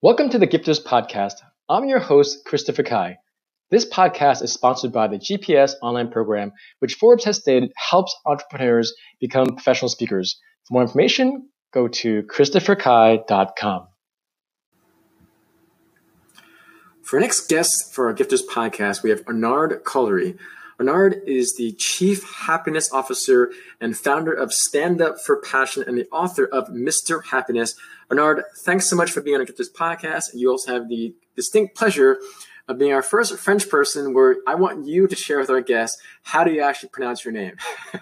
Welcome to the Gifters Podcast. I'm your host, Christopher Kai. This podcast is sponsored by the GPS online program, which Forbes has stated helps entrepreneurs become professional speakers. For more information, go to christopherkai.com. For our next guest for our Gifters Podcast, we have Arnard Collery. Arnard is the Chief Happiness Officer and founder of Stand Up for Passion and the author of Mr. Happiness. Arnard, thanks so much for being on this podcast. You also have the distinct pleasure of being our first French person where I want you to share with our guests how do you actually pronounce your name?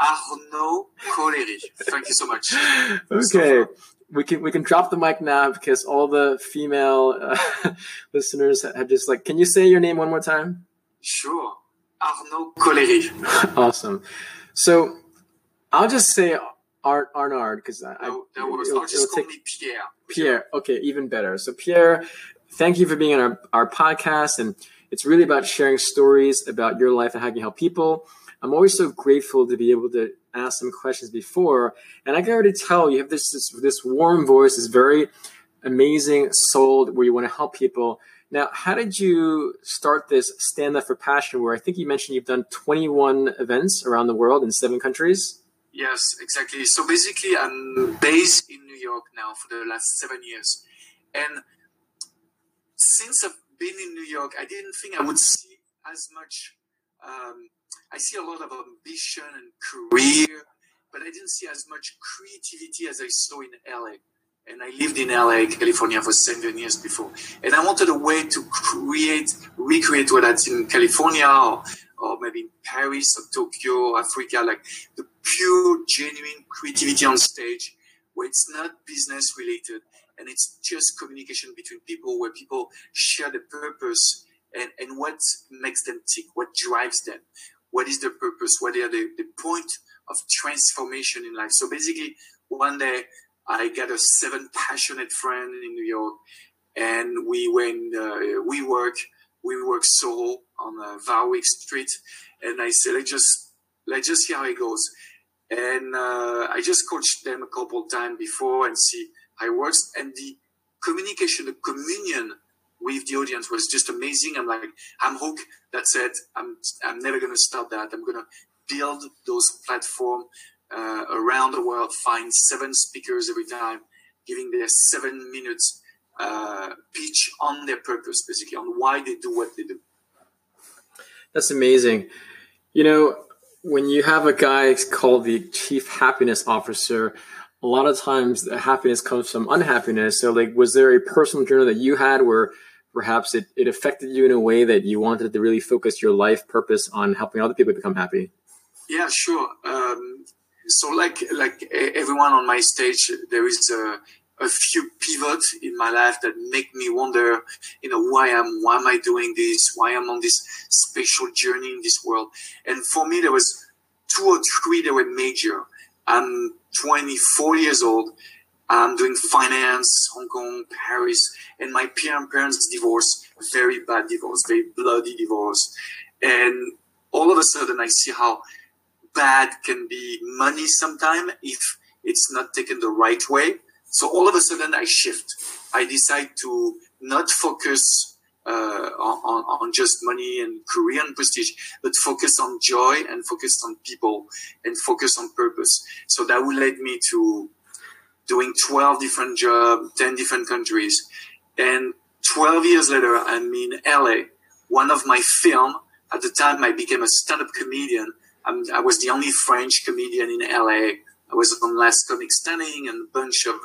Arnaud Collery. Thank you so much. okay. we can we can drop the mic now because all the female uh, listeners have just like can you say your name one more time sure Arnaud Collery. awesome. So I'll just say Ar- Arnard because I, no, that works. I'll just call take... me Pierre. Pierre. Okay, even better. So Pierre, thank you for being on our, our podcast, and it's really about sharing stories about your life and how you can help people. I'm always so grateful to be able to ask some questions before, and I can already tell you have this this, this warm voice, this very amazing soul where you want to help people. Now, how did you start this Stand Up for Passion, where I think you mentioned you've done 21 events around the world in seven countries? Yes, exactly. So basically, I'm based in New York now for the last seven years. And since I've been in New York, I didn't think I would see as much. Um, I see a lot of ambition and career, but I didn't see as much creativity as I saw in LA and I lived in LA, California for seven years before. And I wanted a way to create, recreate what I'd seen in California or, or maybe in Paris or Tokyo, Africa, like the pure, genuine creativity on stage where it's not business related and it's just communication between people where people share the purpose and, and what makes them tick, what drives them, what is their purpose, what are the, the point of transformation in life. So basically, one day I got a seven passionate friend in New York, and we went. Uh, we work. WeWork Soho on uh, Warwick Street, and I said, let's just let's just see how it goes. And uh, I just coached them a couple times before and see how it works. And the communication, the communion with the audience was just amazing. I'm like, I'm hooked. That's it. I'm I'm never gonna stop that. I'm gonna build those platform uh, around the world find seven speakers every time, giving their seven minutes uh, pitch on their purpose, basically on why they do what they do. That's amazing. You know, when you have a guy called the chief happiness officer, a lot of times the happiness comes from unhappiness. So, like, was there a personal journey that you had where perhaps it, it affected you in a way that you wanted to really focus your life purpose on helping other people become happy? Yeah, sure. Um, so like like everyone on my stage, there is a, a few pivots in my life that make me wonder, you know, why am why am I doing this? Why I'm on this special journey in this world? And for me, there was two or three that were major. I'm 24 years old. I'm doing finance, Hong Kong, Paris, and my parents divorced, very bad divorce, very bloody divorce. And all of a sudden, I see how bad can be money sometime if it's not taken the right way. So all of a sudden I shift. I decide to not focus uh, on, on just money and career and prestige, but focus on joy and focus on people and focus on purpose. So that would lead me to doing 12 different jobs, 10 different countries. And 12 years later, I'm in LA. One of my film, at the time I became a stand-up comedian, I'm, i was the only French comedian in LA. I was on Last Comic Standing and a bunch of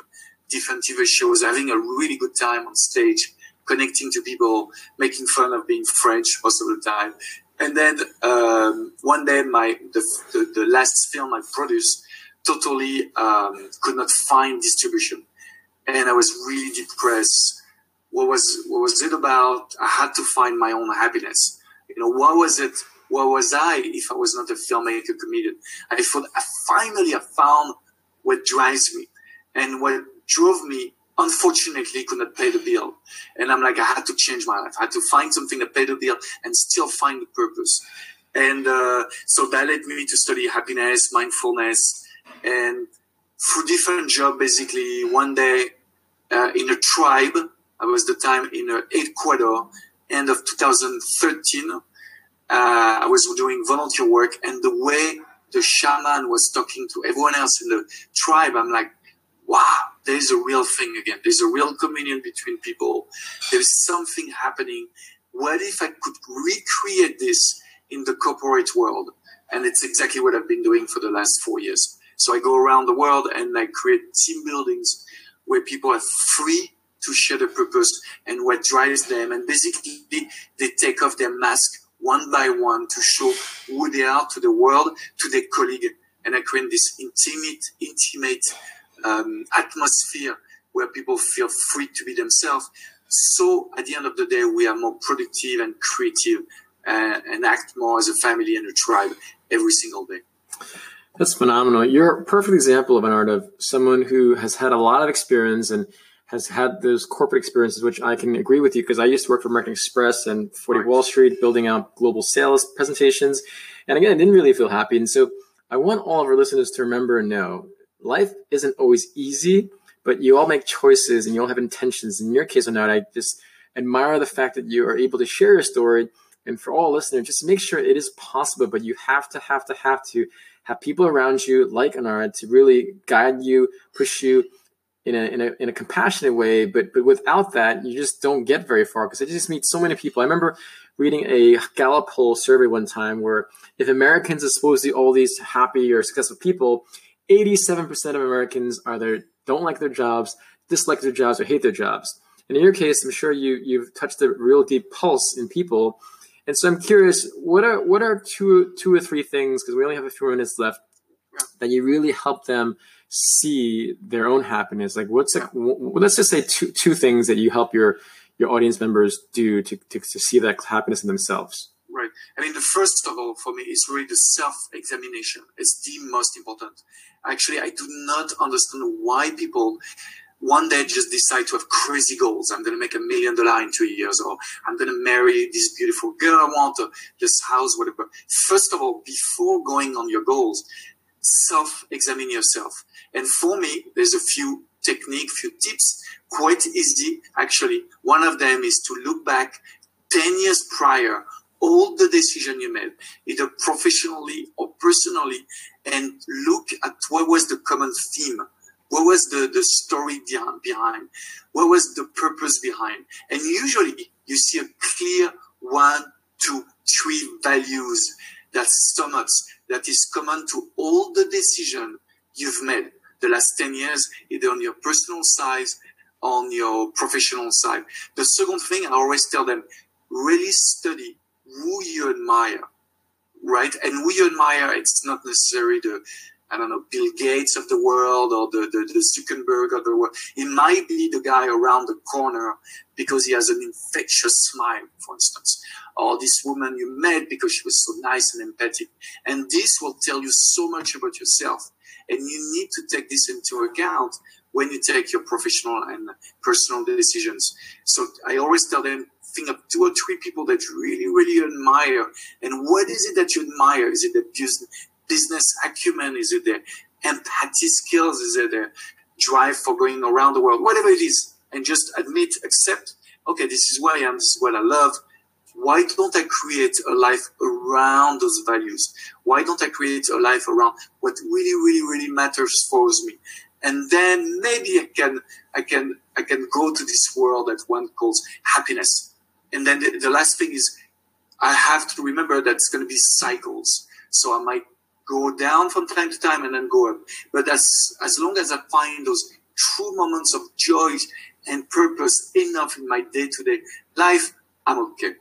different TV shows, having a really good time on stage, connecting to people, making fun of being French most of the time. And then um, one day, my the, the, the, last film I produced totally um, could not find distribution, and I was really depressed. What was what was it about? I had to find my own happiness. You know, what was it where was I if I was not a filmmaker comedian? I thought I finally I found what drives me and what drove me unfortunately could not pay the bill. And I'm like, I had to change my life. I had to find something that paid the bill and still find the purpose. And uh, so that led me to study happiness, mindfulness, and through different jobs, basically one day uh, in a tribe. I was the time in uh, Ecuador, end of 2013. Uh, I was doing volunteer work, and the way the shaman was talking to everyone else in the tribe, I'm like, wow, there's a real thing again. There's a real communion between people. There's something happening. What if I could recreate this in the corporate world? And it's exactly what I've been doing for the last four years. So I go around the world and I create team buildings where people are free to share the purpose and what drives them. And basically, they take off their mask one by one to show who they are to the world, to their colleague. And I create this intimate, intimate um, atmosphere where people feel free to be themselves. So at the end of the day, we are more productive and creative uh, and act more as a family and a tribe every single day. That's phenomenal. You're a perfect example of an art of someone who has had a lot of experience and has had those corporate experiences, which I can agree with you because I used to work for American Express and 40 Wall Street, building out global sales presentations. And again, I didn't really feel happy. And so I want all of our listeners to remember and know life isn't always easy, but you all make choices and you all have intentions. In your case, or not, I just admire the fact that you are able to share your story. And for all listeners, just make sure it is possible, but you have to, have to, have to have people around you like Anara to really guide you, push you in a, in a, in a compassionate way. But, but without that, you just don't get very far because I just meet so many people. I remember reading a Gallup poll survey one time where if Americans are supposed supposedly all these happy or successful people, 87% of Americans are there, don't like their jobs, dislike their jobs, or hate their jobs. And in your case, I'm sure you, you've touched a real deep pulse in people. And so I'm curious, what are what are two two or three things because we only have a few minutes left that you really help them see their own happiness? Like, what's like, let's just say two two things that you help your your audience members do to, to, to see that happiness in themselves. Right. I mean, the first of all for me is really the self-examination. It's the most important. Actually, I do not understand why people one day just decide to have crazy goals. I'm going to make a million dollars in two years, or I'm going to marry this beautiful girl I want, or this house, whatever. First of all, before going on your goals, self-examine yourself. And for me, there's a few technique, few tips, quite easy actually. One of them is to look back 10 years prior all the decision you made, either professionally or personally, and look at what was the common theme. What was the, the story behind? What was the purpose behind? And usually you see a clear one, two, three values that stomachs that is common to all the decision you've made the last 10 years, either on your personal side, on your professional side. The second thing I always tell them, really study who you admire, right? And who you admire, it's not necessarily the, I don't know, Bill Gates of the world or the, the, the Zuckerberg of the world. It might be the guy around the corner because he has an infectious smile, for instance, or this woman you met because she was so nice and empathic. And this will tell you so much about yourself. And you need to take this into account when you take your professional and personal decisions. So I always tell them, think of two or three people that you really, really admire. And what is it that you admire? Is it the business acumen? Is it the empathy skills? Is it the drive for going around the world? Whatever it is. And just admit, accept, okay, this is who I am. This is what I love. Why don't I create a life around those values? Why don't I create a life around what really, really, really matters for me? And then maybe I can, I can, I can go to this world that one calls happiness and then the, the last thing is I have to remember that it's going to be cycles. So I might go down from time to time and then go up. But as, as long as I find those true moments of joy and purpose enough in my day to day life, I'm okay.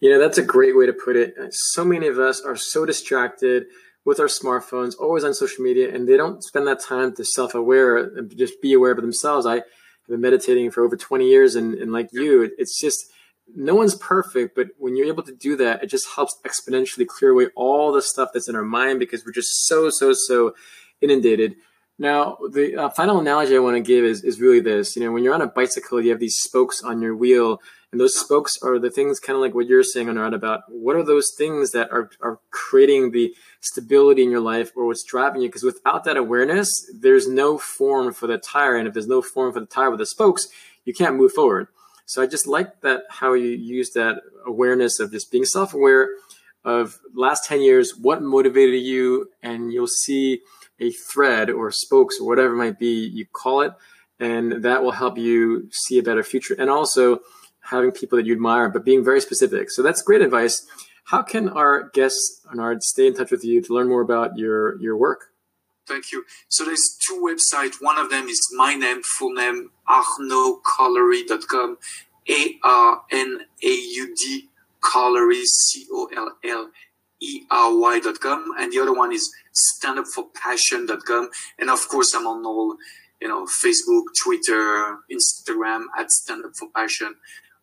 You know, that's a great way to put it. So many of us are so distracted with our smartphones, always on social media, and they don't spend that time to self aware and just be aware of themselves. I have been meditating for over 20 years and, and like you it's just no one's perfect but when you're able to do that it just helps exponentially clear away all the stuff that's in our mind because we're just so so so inundated now the uh, final analogy i want to give is, is really this you know when you're on a bicycle you have these spokes on your wheel And those spokes are the things kind of like what you're saying, on Anard, about what are those things that are, are creating the stability in your life or what's driving you? Because without that awareness, there's no form for the tire. And if there's no form for the tire with the spokes, you can't move forward. So I just like that how you use that awareness of just being self aware of last 10 years, what motivated you, and you'll see a thread or spokes or whatever it might be you call it. And that will help you see a better future. And also, having people that you admire, but being very specific. So that's great advice. How can our guests, Bernard, stay in touch with you to learn more about your, your work? Thank you. So there's two websites. One of them is my name, full name, arnaudcollery.com, A-R-N-A-U-D, Collery, C-O-L-L-E-R-Y.com. And the other one is standupforpassion.com. And of course, I'm on all, you know, Facebook, Twitter, Instagram at Stand Up for Passion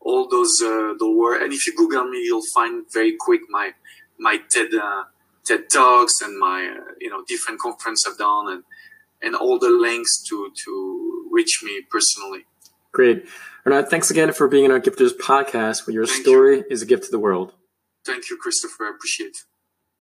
all those uh, the word. And if you Google me, you'll find very quick my my TED uh, TED talks and my uh, you know different conference I've done and and all the links to to reach me personally. Great, Bernard. Thanks again for being in our Gifters podcast, where your Thank story you. is a gift to the world. Thank you, Christopher. I appreciate. it.